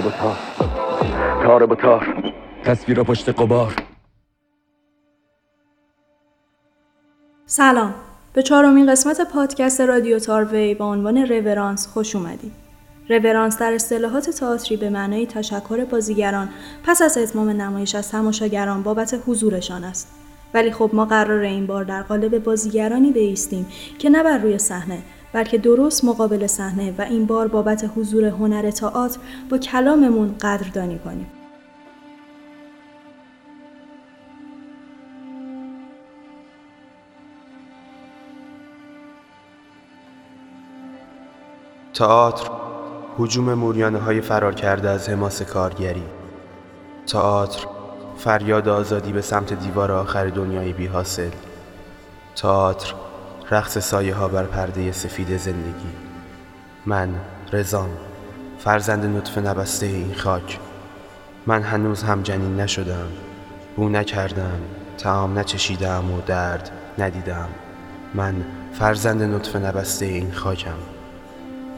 تار با تار تار با تار تصویر پشت قبار سلام به چهارمین قسمت پادکست رادیو تاروی با عنوان رورانس خوش اومدید. رورانس در اصطلاحات تئاتری به معنای تشکر بازیگران پس از اتمام نمایش از تماشاگران بابت حضورشان است. ولی خب ما قرار این بار در قالب بازیگرانی بیستیم که نه بر روی صحنه بلکه درست مقابل صحنه و این بار بابت حضور هنر تئاتر با کلاممون قدردانی کنیم. تئاتر حجوم موریانه های فرار کرده از حماس کارگری تئاتر فریاد آزادی به سمت دیوار آخر دنیای بی حاصل تئاتر رقص سایه ها بر پرده سفید زندگی. من رزام فرزند نطفه نبسته این خاک. من هنوز هم جنین نشدم. بو نکردم تعام نچشیدم و درد ندیدم. من فرزند نطفه نبسته این خاکم.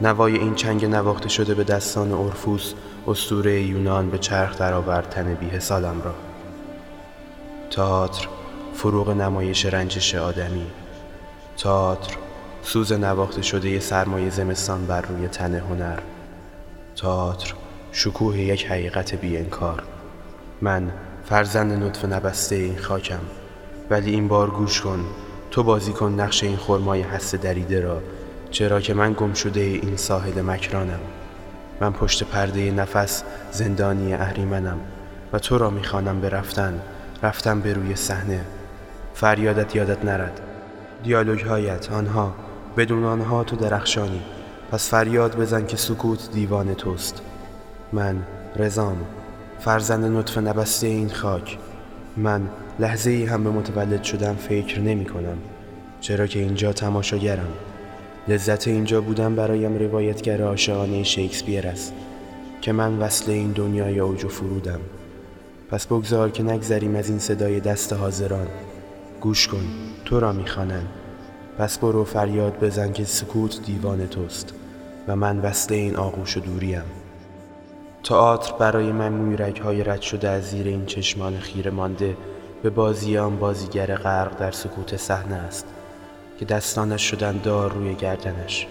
نوای این چنگ نواخته شده به دستان اورفوس استوره یونان به چرخ درآورد تن بی سالم را. تئاتر فروغ نمایش رنجش آدمی. تئاتر. سوز نواخته شده سرمایه زمستان بر روی تن هنر. تئاتر شکوه یک حقیقت بی انکار. من فرزند نطفه نبسته این خاکم. ولی این بار گوش کن. تو بازی کن نقش این خرمای هسته دریده را. چرا که من گم شده این ساحل مکرانم. من پشت پرده نفس زندانی اهریمنم. و تو را می‌خوانم به رفتن. رفتن به روی صحنه. فریادت یادت نرد. دیالوگ هایت آنها بدون آنها تو درخشانی. پس فریاد بزن که سکوت دیوان توست. من رزام فرزند نطفه نبسته این خاک. من لحظه ای هم به متولد شدم فکر نمی کنم چرا که اینجا تماشاگرم. لذت اینجا بودن برایم روایتگر عاشقانه شکسپیر است که من وصل این دنیای اوج و فرودم. پس بگذار که نگذریم از این صدای دست حاضران. گوش کن. تو را می‌خوانند. پس برو فریاد بزن که سکوت دیوان توست و من وصل این آغوش و دوریم تئاتر برای من مویرک های رد شده از زیر این چشمان خیره مانده به بازی آن بازیگر غرق در سکوت صحنه است که دستانش شدن دار روی گردنش.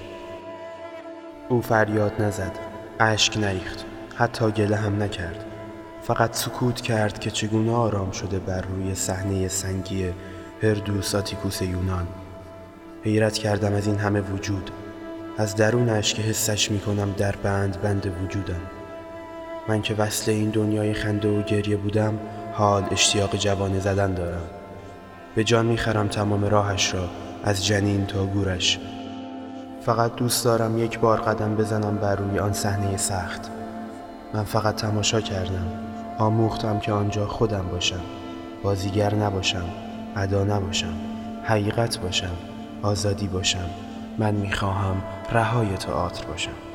او فریاد نزد اشک نریخت حتی گله هم نکرد. فقط سکوت کرد که چگونه آرام شده بر روی صحنه سنگی هردوساتیکوس یونان. حیرت کردم از این همه وجود. از درونش که حسش می‌کنم در بند بند وجودم. من که وصل این دنیای خنده و گریه بودم حال اشتیاق جوانه زدن دارم. به جان می‌خرم تمام راهش را از جنین تا گورش. فقط دوست دارم یک بار قدم بزنم بر روی آن صحنه سخت. من فقط تماشا کردم. آموختم که آنجا خودم باشم. بازیگر نباشم. ادا نباشم حقیقت باشم آزادی باشم من می‌خواهم رهای تئاتر باشم.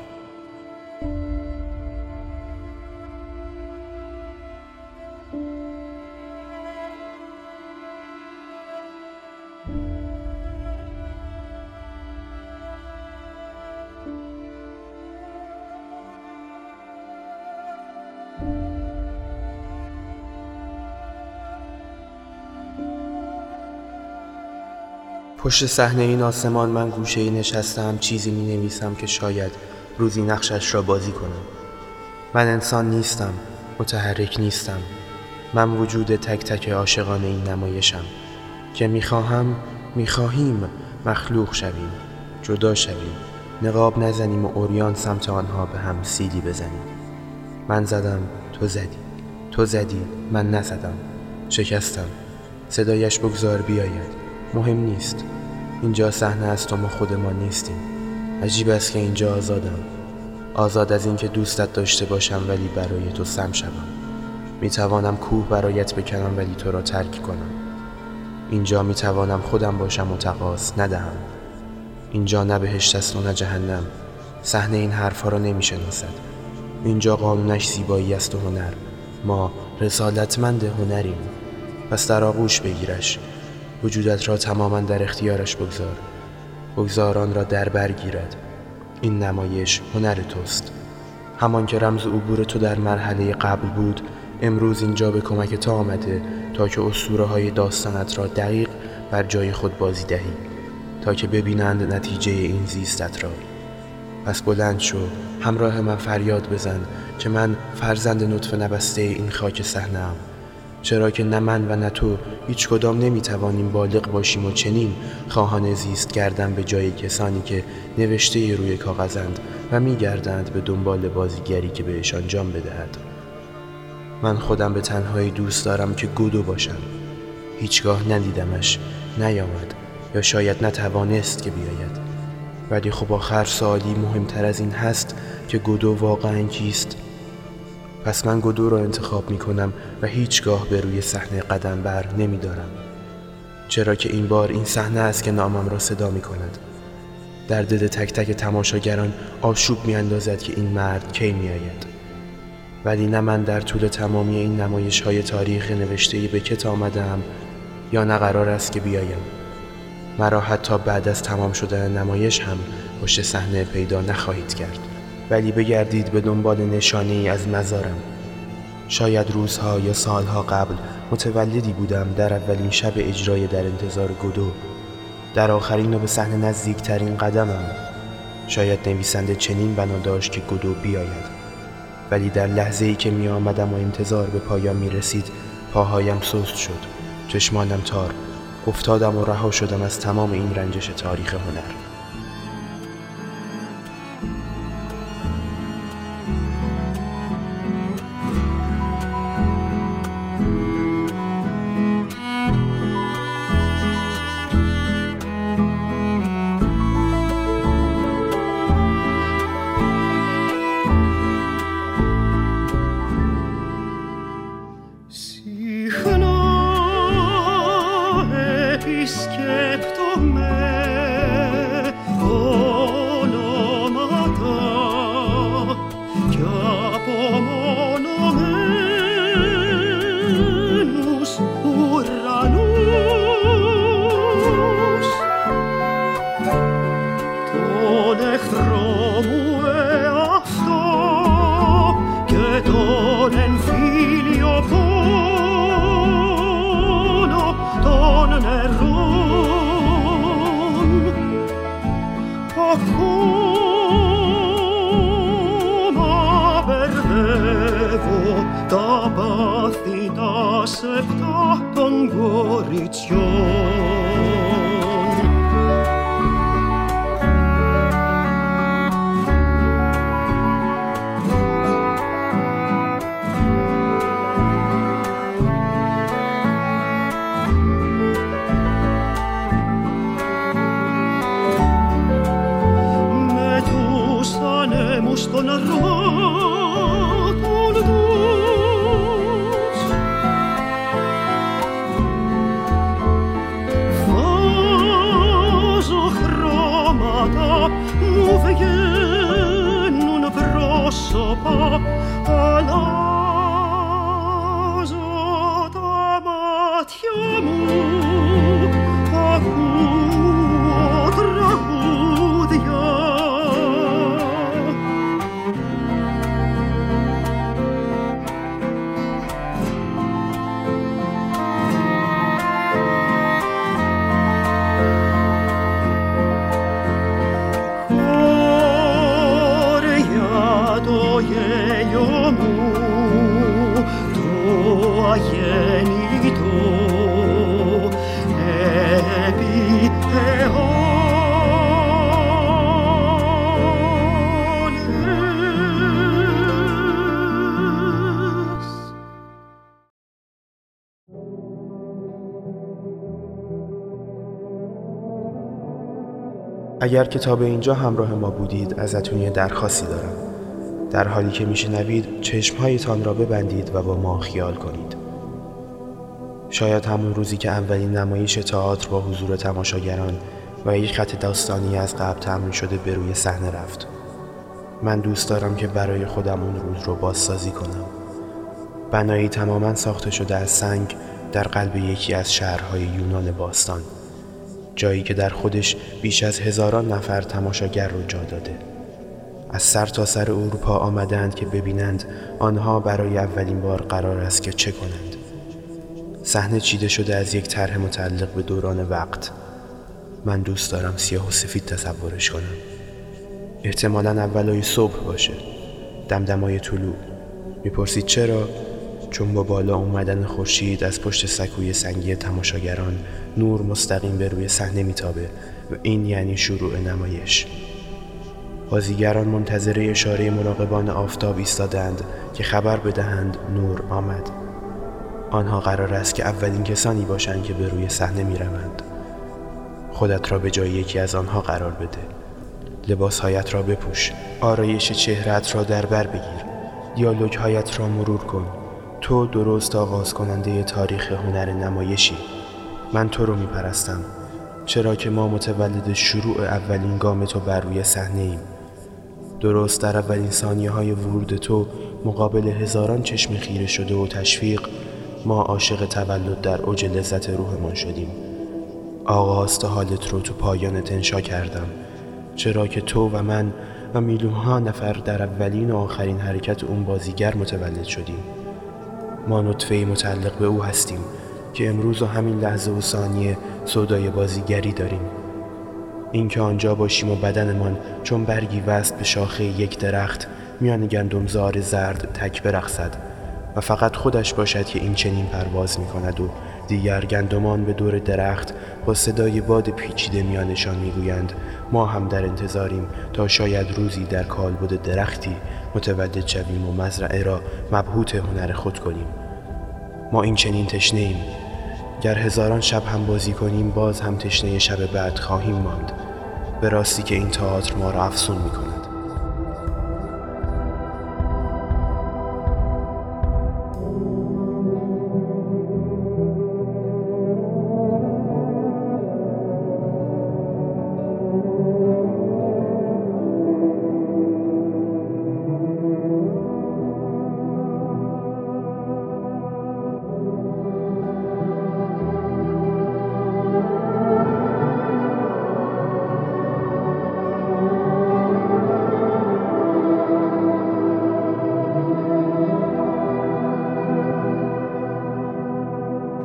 پشت صحنه این آسمان من گوشه ای نشستم چیزی می نویسم که شاید روزی نقشش را بازی کنم. من انسان نیستم متحرک نیستم. من وجود تک تک عاشقانه این نمایشم. که می‌خواهم می‌خواهیم مخلوق شویم جدا شویم. نقاب نزنیم و اوریان سمت آنها به هم سیلی بزنیم. من زدم تو زدی. تو زدی من نزدم. شکستم. صدایش بگذار بیاید. مهم نیست. اینجا صحنه است و ما خود ما نیستیم. عجیب است که اینجا آزادم. آزاد از اینکه دوستت داشته باشم ولی برای تو سم شوم. می توانم کوه برایت بکنم ولی تو را ترک کنم. اینجا می توانم خودم باشم و تقاس ندهم. اینجا نه بهشت است و نه جهنم. صحنه این حرفها را نمی شناسد اینجا قانونش زیبایی است و هنر. ما رسالتمند هنریم. پس در آغوش بگیرش. وجودت را تماما در اختیارش بگذار. بگذار آن را در برگیرد این نمایش هنر توست. همان که رمز عبور تو در مرحله قبل بود امروز اینجا به کمک تو آمده تا که اسطوره های داستانت را دقیق بر جای خود بازی دهی تا که ببینند نتیجه این زیستت را. پس بلند شو همراه من فریاد بزن که من فرزند نطفه نبسته این خاک صحنه‌ام. چرا که نه من و نه تو هیچ کدام نمی‌توانیم بالغ باشیم و چنین خواهان زیست کردن به جای کسانی که نوشته روی کاغذند و میگردند به دنبال بازیگری که بهشان جان بدهد. من خودم به تنهایی دوست دارم که گودو باشم. هیچگاه ندیدمش نیامد یا شاید نتوانست که بیاید. ولی خب آخر سوالی مهمتر از این هست که گودو واقعا کیست؟ پس من گودو را انتخاب می کنم و هیچگاه به روی صحنه قدم بر نمی دارم. چرا که این بار این صحنه است که نامم را صدا می کند در دل تک تک تماشاگران آشوب می اندازد که این مرد کی می آید ولی نه من در طول تمامی این نمایش های تاریخ نوشته به کت آمدم یا نه قرار است که بیایم. مرا حتی بعد از تمام شدن نمایش هم پشت صحنه پیدا نخواهید کرد. ولی بگردید به دنبال نشانه ای از مزارم شاید روزها یا سالها قبل متولدی بودم در اولین شب اجرای در انتظار گودو. در آخرین و به صحنه نزدیکترین قدمم. شاید نویسنده چنین بنا داشت که گودو بیاید. ولی در لحظه ای که می آمدم و انتظار به پایان می رسید پاهایم سست شد. چشمانم تار. افتادم و رها شدم از تمام این رنجش تاریخ هنر. σε τον κοριτσιών. all. اگر کتاب اینجا همراه ما بودید ازتون یه درخواستی دارم. در حالی که میشنوید چشمهایتان را ببندید و با ما خیال کنید. شاید همون روزی که اولین نمایش تئاتر با حضور تماشاگران و یک خط داستانی از قبل تمرین شده به روی صحنه رفت. من دوست دارم که برای خودم اون روز رو بازسازی کنم. بنایی تماما ساخته شده از سنگ در قلب یکی از شهرهای یونان باستان. جایی که در خودش بیش از هزاران نفر تماشاگر رو جا داده. از سر تا سر اروپا آمدند که ببینند آنها برای اولین بار قرار است که چه کنند. صحنه چیده شده از یک طرح متعلق به دوران وقت. من دوست دارم سیاه و سفید تصورش کنم. احتمالا اولای صبح باشه. دمدمای طلوع. می‌پرسید چرا؟ چون با بالا اومدن خورشید از پشت سکوی سنگی تماشاگران نور مستقیم به روی صحنه میتابه و این یعنی شروع نمایش. بازیگران منتظر اشاره مراقبان آفتاب ایستادند که خبر بدهند نور آمد. آنها قرار است که اولین کسانی باشند که به روی صحنه می روند. خودت را به جای یکی از آنها قرار بده. لباسهایت را بپوش. آرایش چهرت را در بر بگیر. دیالوگ هایت را مرور کن. تو درست آغاز کننده تاریخ هنر نمایشی. من تو رو میپرستم. چرا که ما متولد شروع اولین گام تو بر روی صحنه ایم. درست در اولین ثانیه های ورود تو مقابل هزاران چشم خیره شده و تشویق ما عاشق تولد در اوج لذت روحمان شدیم. آغاز تا حالت رو تو پایان تنشا کردم. چرا که تو و من و میلیونها نفر در اولین و آخرین حرکت اون بازیگر متولد شدیم. ما نطفه متعلق به او هستیم که امروز و همین لحظه و ثانیه صدای بازیگری داریم. اینکه آنجا باشیم و بدنمان چون برگی وست به شاخه یک درخت میان گندمزار زرد تک برقصد و فقط خودش باشد که این چنین پرواز می کند و دیگر گندمان به دور درخت با صدای باد پیچیده میانشان می‌گویند ما هم در انتظاریم تا شاید روزی در کالبد درختی متولد شویم و مزرعه را مبهوت هنر خود کنیم. ما این چنین تشنه ایم گر هزاران شب هم بازی کنیم باز هم تشنه شب بعد خواهیم ماند. به راستی که این تئاتر ما را افسون می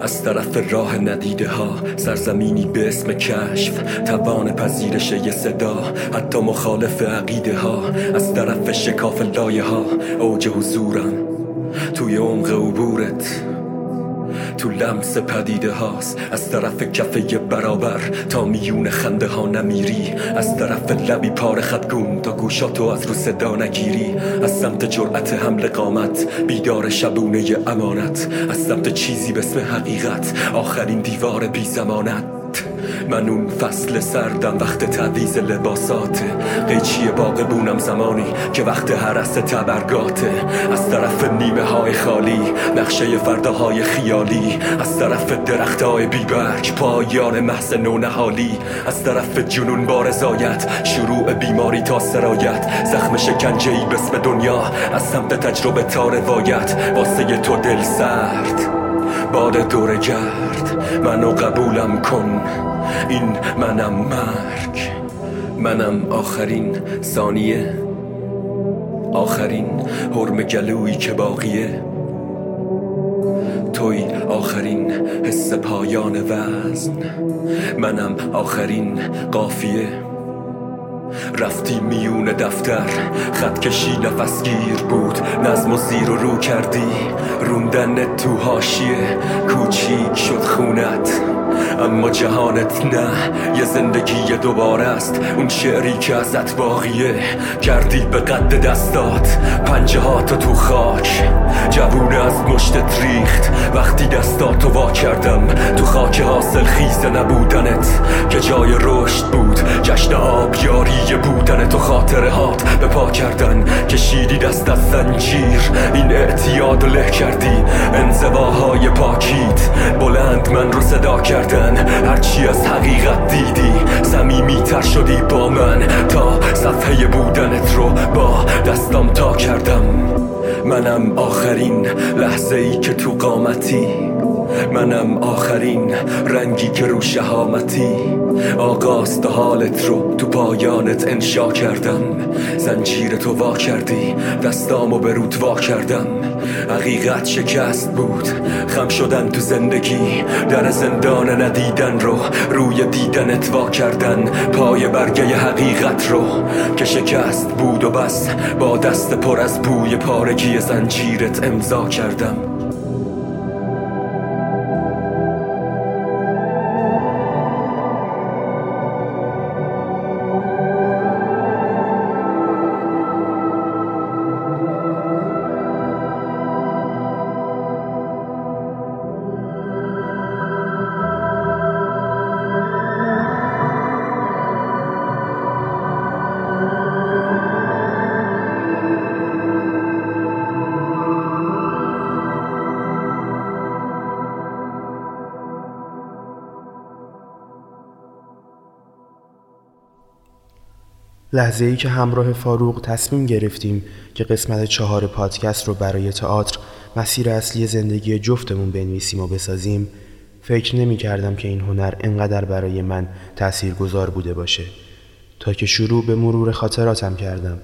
از طرف راه ندیده ها سرزمینی به اسم کشف توان پذیرش یه صدا حتی مخالف عقیده ها. از طرف شکاف لایه ها اوج حضورم. توی عمق عبورت. تو لمس پدیده هاست. از طرف کفه برابر تا میون خنده ها نمیری. از طرف لبی پار خدگون تا گوشاتو از رو صدا نگیری. از سمت جرأت حمل قامت بیدار شبونه امانت. از سمت چیزی به اسم حقیقت آخرین دیوار بی زمانت. من اون فصل سردم وقت تعویز لباساته. قیچی بونم زمانی که وقت حرس تبرگاته. از طرف نیمه های خالی نقشه فرداهای خیالی. از طرف درخت های بیبرگ پایان محض نونهالی. از طرف جنون بارزایت شروع بیماری تا سرایت. زخم شکنجه ای بسم دنیا از سمت تجربه تا روایت واسه تو دل سرد باد دور گرد. منو قبولم کن. این منم مرگ. منم آخرین ثانیه. آخرین حرم گلویی که باقیه. توی آخرین حس پایان وزن. منم آخرین قافیه. رفتی میون دفتر خط کشی نفسگیر بود نظم و زیر و رو کردی. روندن تو هاشیه کوچیک شد خونت اما جهانت نه یه زندگی دوباره است. اون شعری که ازت باقیه کردی به قد دستات. پنجه تو خاک جوونه از مشتت ریخت. وقتی دستاتو وا کردم تو خاک حاصل خیز نبودنت. که جای رشد بود جشن آبیاری بودنت و خاطره هات به پا کردن. کشیدی دست از زنجیر این اعتیاد له کردی. انزواهای پاکید بلند من رو صدا کردن. هرچی از حقیقت دیدی. زمیمی تر شدی با من. تا صفحه بودنت رو با دستم تا کردم. منم آخرین لحظه ای که تو قامتی. منم آخرین رنگی که رو شهامتی. آغاز تا حالت رو تو پایانت انشا کردم. زنجیر تو وا کردی دستامو به رود وا کردم. حقیقت شکست بود خم شدن تو زندگی. در زندان ندیدن رو روی دیدنت وا کردن. پای برگه حقیقت رو که شکست بود و بس با دست پر از بوی پارگی زنجیرت امضا کردم. لحظه ای که همراه فاروق تصمیم گرفتیم که قسمت چهار پادکست رو برای تئاتر مسیر اصلی زندگی جفتمون بنویسیم و بسازیم فکر نمی کردم که این هنر انقدر برای من تأثیر گذار بوده باشه. تا که شروع به مرور خاطراتم کردم.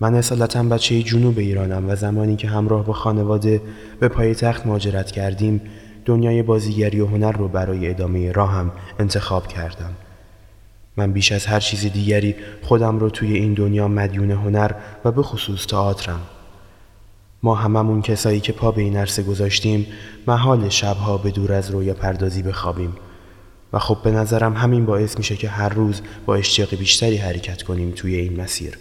من اصالتا بچه جنوب ایرانم و زمانی که همراه با خانواده به پای تخت مهاجرت کردیم دنیای بازیگری و هنر رو برای ادامه راهم انتخاب کردم. من بیش از هر چیز دیگری خودم رو توی این دنیا مدیون هنر و به خصوص تئاترم. ما هممون کسایی که پا به این عرصه گذاشتیم محال شبها به دور از رویا پردازی بخوابیم. و خب به نظرم همین باعث میشه که هر روز با اشتیاق بیشتری حرکت کنیم توی این مسیر.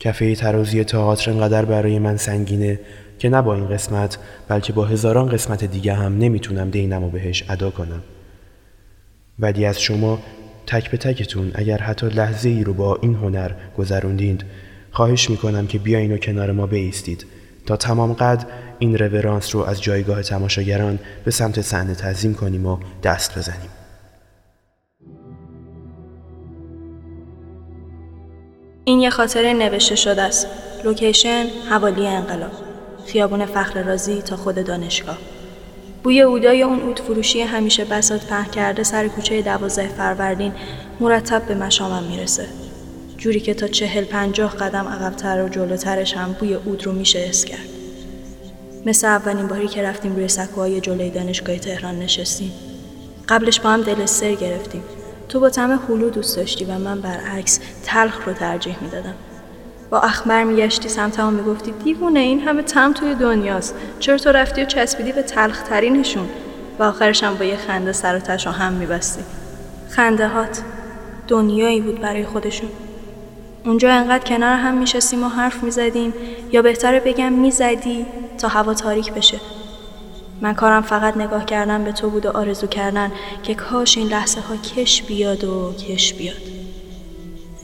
کفه ترازی تئاتر انقدر برای من سنگینه که نه با این قسمت بلکه با هزاران قسمت دیگه هم نمی‌تونم دینم و بهش ادا کنم. ولی از شما تک به تکتون اگر حتی لحظه ای رو با این هنر گذروندید خواهش می‌کنم که بیاین و کنار ما بیستید. تا تمام قد این رورانس رو از جایگاه تماشاگران به سمت صحنه تعظیم کنیم و دست بزنیم. این یه خاطره نوشته شده است. location حوالی انقلاب. خیابون فخر رازی تا خود دانشگاه. بوی عودای اون عود فروشی همیشه بساط پهن کرده سر کوچه دوازده فروردین مرتب به مشامم می‌رسه. جوری که تا چهل پنجاه قدم عقبتر و جلوترش هم بوی عود رو میشه حس کرد. مثل اولین باری که رفتیم روی سکوهای جلوی دانشگاه تهران نشستیم. قبلش با هم دلستر گرفتیم. تو با طعم هلو دوست داشتی و من برعکس تلخ رو ترجیح می‌دادم. با اخبر میگشتی سمت هم می‌گفتی دیوونه این همه تم توی دنیاست. چرا تو رفتی و چسبیدی به تلخترینشون و آخرش هم با یه خنده سر و هم میبستی. خنده هات دنیایی بود برای خودشون. اونجا انقدر کنار هم میشستیم و حرف می‌زدیم. یا بهتره بگم می‌زدی تا هوا تاریک بشه. من کارم فقط نگاه کردن به تو بود و آرزو کردن که کاش این لحظه ها کش بیاد و کش بیاد.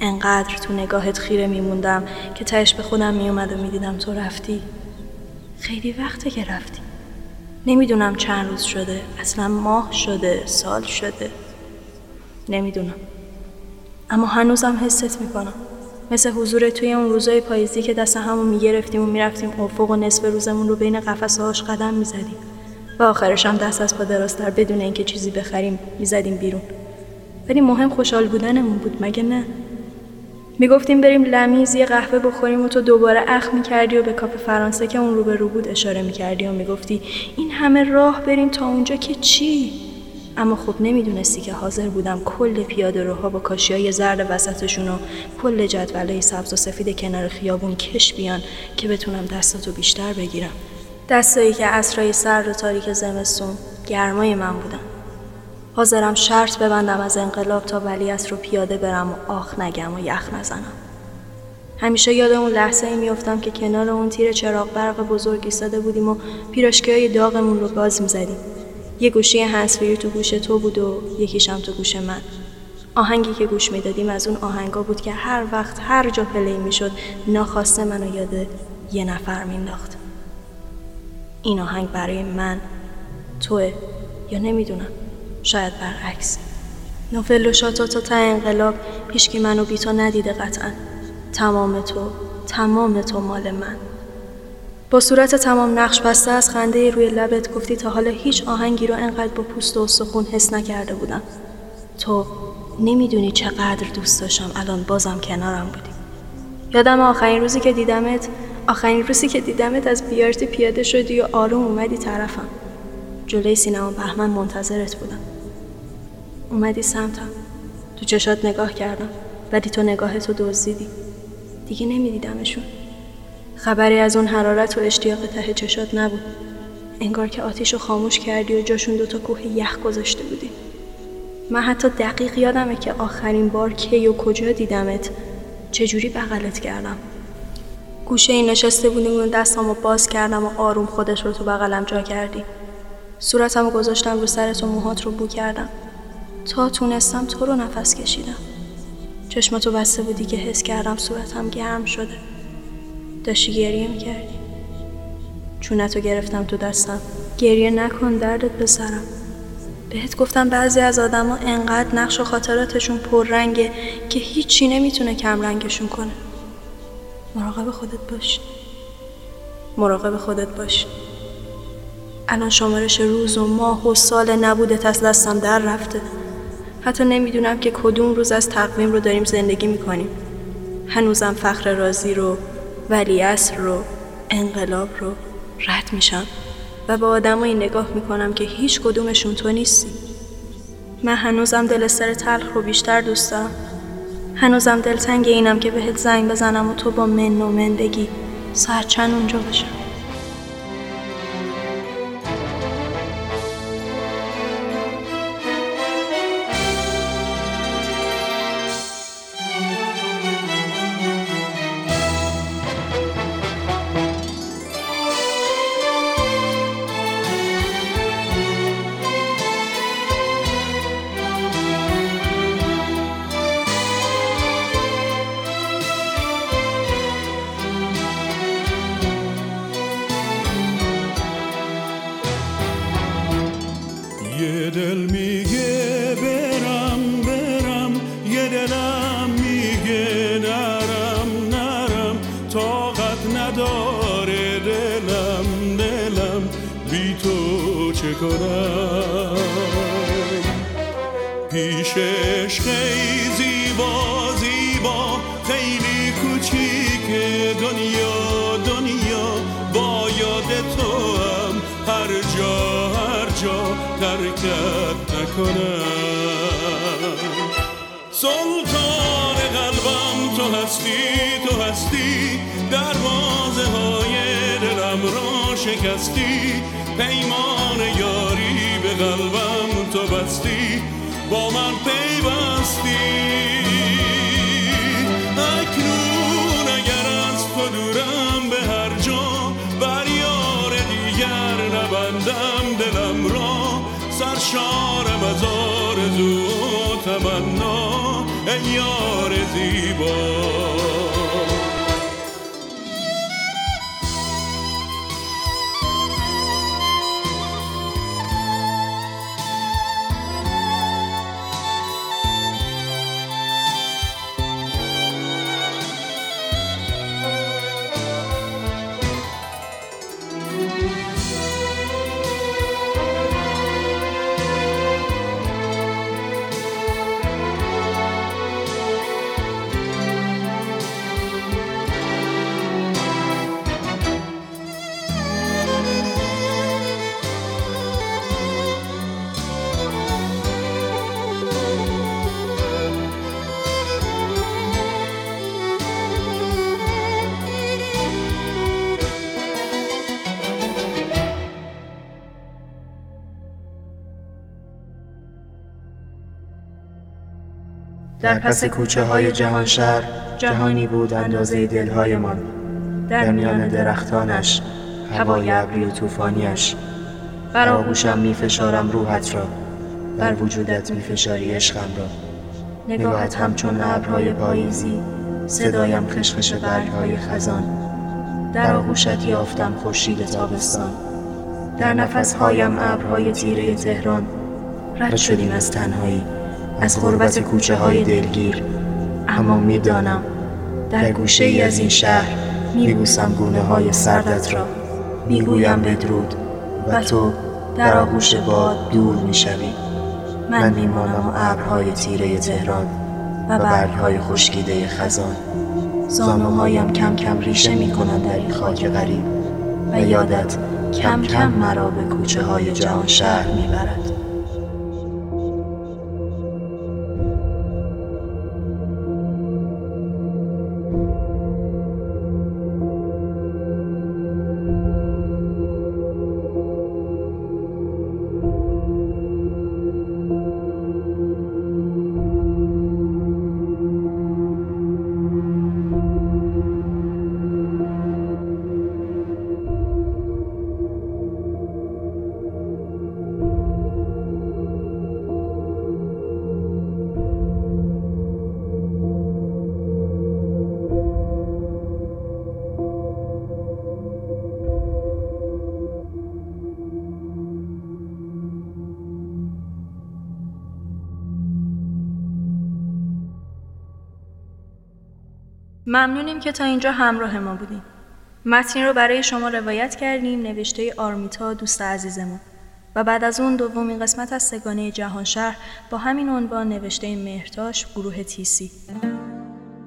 انقدر تو نگاهت خیره میموندم که تهش به خودم میومد و می‌دیدم تو رفتی. خیلی وقته که رفتی. نمی‌دونم چند روز شده. اصلا ماه شده سال شده. نمی‌دونم. اما هنوزم حست می‌کنم. مثل حضور توی اون روزای پاییزی که دست همون می‌گرفتیم و می‌رفتیم افق و نصف روزمون رو بین قفسهاش قدم می‌زدیم. و آخرش هم دست از پا درازتر بدون اینکه چیزی بخریم می‌زدیم بیرون. ولی مهم خوشحال بودنمون بود مگه نه؟ می‌گفتیم بریم لمیز یه قهوه بخوریم و تو دوباره اخ می‌کردی و به کاپ فرانسه که اون رو به رو بود اشاره می‌کردی و می‌گفتی این همه راه بریم تا اونجا که چی؟ اما خب نمی‌دونستی که حاضر بودم کل پیاده روها با کاشی های زرد وسطشون و کل جدوله سبز و سفید کنار خیابون کش بیان که بتونم دستاتو بیشتر بگیرم دستایی که اسرای سرد و تاریک زمستون گرمای من بودن حاضرم شرط ببندم از انقلاب تا ولیت رو پیاده برم و آخ نگم و یخ نزنم. همیشه یاد اون لحظه ای میافتم که کنار اون تیر چراغ برق بزرگ ایستاده بودیم و پیراشکی های داغمون رو گاز می‌زدیم. یه گوشی هنسفری تو گوش تو بود و یکیشم تو گوش من. آهنگی که گوش می‌دادیم از اون آهنگا بود که هر وقت هر جا پلی می‌شد ناخواسته منو یاد یه نفر مینداخت این آهنگ برای من توه یا نمی‌دونم. شاید برعکس. نوفل و شاتا تا تا انقلاب هیچکی منو بی تو ندیده قطعا. تمام تو تمام تو مال من. با صورت تمام نقش بسته از خنده روی لبت گفتی تا حالا هیچ آهنگی رو انقدر با پوست و سخون حس نکرده بودم. تو نمی‌دونی چقدر دوست داشتم الان بازم کنارم بودی. یادم آخرین روزی که دیدمت آخرین روزی که دیدمت از بیارتی پیاده شدی و آروم اومدی طرفم. جلوی سینما بهمن منتظرت بودم. اومدی سمتم. تو چشات نگاه کردم ولی تو نگاه تو دزدیدی. دیگه نمیدیدمشون. خبری از اون حرارت و اشتیاق ته چشات نبود. انگار که آتیش رو خاموش کردی و جاشون دوتا کوه یخ گذاشته بودی. من حتی دقیق یادمه که آخرین بار کی و کجا دیدمت. چجوری بغلت کردم؟ گوشه این نشسته بودیم و دستم رو باز کردم و آروم خودش رو تو بغلم جا کردی. صورتم رو گذاشتم رو سرت و موهات رو بو کردم. تا تونستم تو رو نفس کشیدم. چشماتو بسته بودی که حس کردم صورتم گرم شده. داشتی گریه می‌کردی. چونتو گرفتم تو دستم. گریه نکن دردت بسرم بهت گفتم بعضی از آدما انقدر نقش و خاطراتشون پررنگه که هیچی نمی‌تونه کم رنگشون کنه. مراقب خودت باش. مراقب خودت باش. الان شمارش روز و ماه و سال نبودت از دستم در رفته. حتی نمی‌دونم که کدوم روز از تقویم رو داریم زندگی می‌کنیم. هنوزم فخر رازی رو ولی رو انقلاب رو رد میشم و با آدمایی نگاه می‌کنم که هیچ کدومشون تو نیستی. من هنوزم دل سر تلخ رو بیشتر دوست دارم. هنوزم دلتنگ اینم که بهت زنگ بزنم و تو با من و من بگی چند اونجا باشم یه دل میگه برم برم. یه دلم میگه نرم نرم. طاقت نداره دلم دلم. بی تو چه کنم؟ پیش عشق ترکت نکنم. سلطان قلبم تو هستی تو هستی. دروازه های دلم را شکستی. پیمان یاری به قلبم تو بستی. با من پیوستی. اکنون اگر از تو دورم به هر جا بر یار دیگر نبندم دلم را. سرشارم از آرزو و تمنا ای یار زیبا. در پس کوچه های جهان شهر جهانی بود اندازه دلهایمان. در میان درختانش هوای ابری و توفانیش بر آغوشم می فشارم روحت را. بر وجودت می فشاری عشقم را. نگاهت همچون ابرهای پاییزی صدایم خشخش برگهای خزان. در آغوشت یافتم خورشید تابستان. در نفسهایم ابرهای تیره تهران. رد شدیم از تنهایی. از غربت کوچه های دلگیر. اما می‌دانم در گوشه ای از این شهر میبوسم گونه های سردت را. می‌گویم بدرود و تو در آغوش باد دور می‌شوی. من میمانم ابرهای تیره تهران و برگهای خشکیده خزان. زانوهایم کم کم ریشه می‌کنن در این خاک غریب و یادت کم کم مرا به کوچه های جهان شهر می‌برد. ممنونیم که تا اینجا همراه ما بودیم. متنی رو برای شما روایت کردیم نوشته آرمیتا دوست عزیزمون و بعد از اون دومین قسمت از سگانه جهان شهر با همین عنوان نوشته مهرتاش گروه تیسی.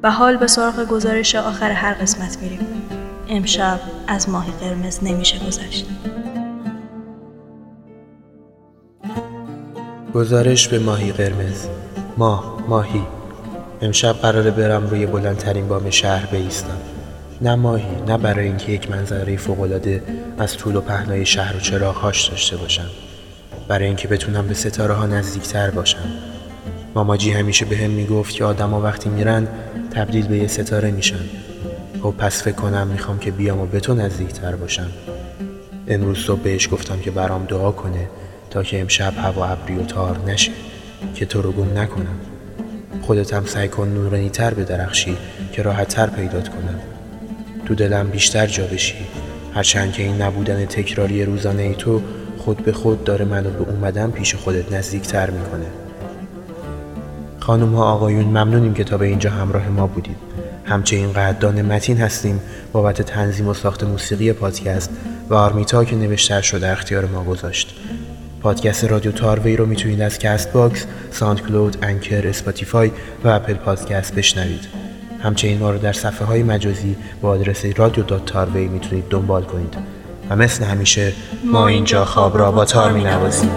و حال به سراغ گزارش آخر هر قسمت میریم. امشب از ماهی قرمز نمیشه گذشت. گزارش به ماهی قرمز. ماه ماهی. امشب قراره برم روی بلندترین بام شهر بیستم. نه ماهی نه برای اینکه یک منظره فوقالعاده از طول و پهنای شهر و چراغهاش داشته باشم. برای اینکه بتونم به ستاره ها نزدیکتر باشم. ماماجی همیشه به هم می‌گفت که آدما وقتی میرن تبدیل به یه ستاره میشن. خب پس فکر کنم می‌خوام که بیام و به تو نزدیکتر باشم. امروز صبح بهش گفتم که برام دعا کنه تا که امشب هوا ابری و تار نشه که تو رو گم نکنم. خودت هم سعی کن نورانی تر به درخشی که راحت تر پیدات کنم. تو دلم بیشتر جا بشی. هرچند که این نبودن تکراری روزانه ای تو خود به خود داره منو به اومدن پیش خودت نزدیک تر می‌کنه. خانم ها آقایون ممنونیم که تا به اینجا همراه ما بودید. همچنین قدردان متین هستیم بابت تنظیم و ساخت موسیقی پادکست و آرمیتا که نوشته‌ش رو در اختیار ما گذاشت. پادکست رادیو تاروی رو می‌تونید از Castbox، SoundCloud، Anchor، Spotify و Apple Podcast بشنوید. همچنین ما رو در صفحه های مجازی با آدرس رادیو dot تاروی می‌تونید دنبال کنید. و مثل همیشه ما اینجا خواب را با تار می نوازیم.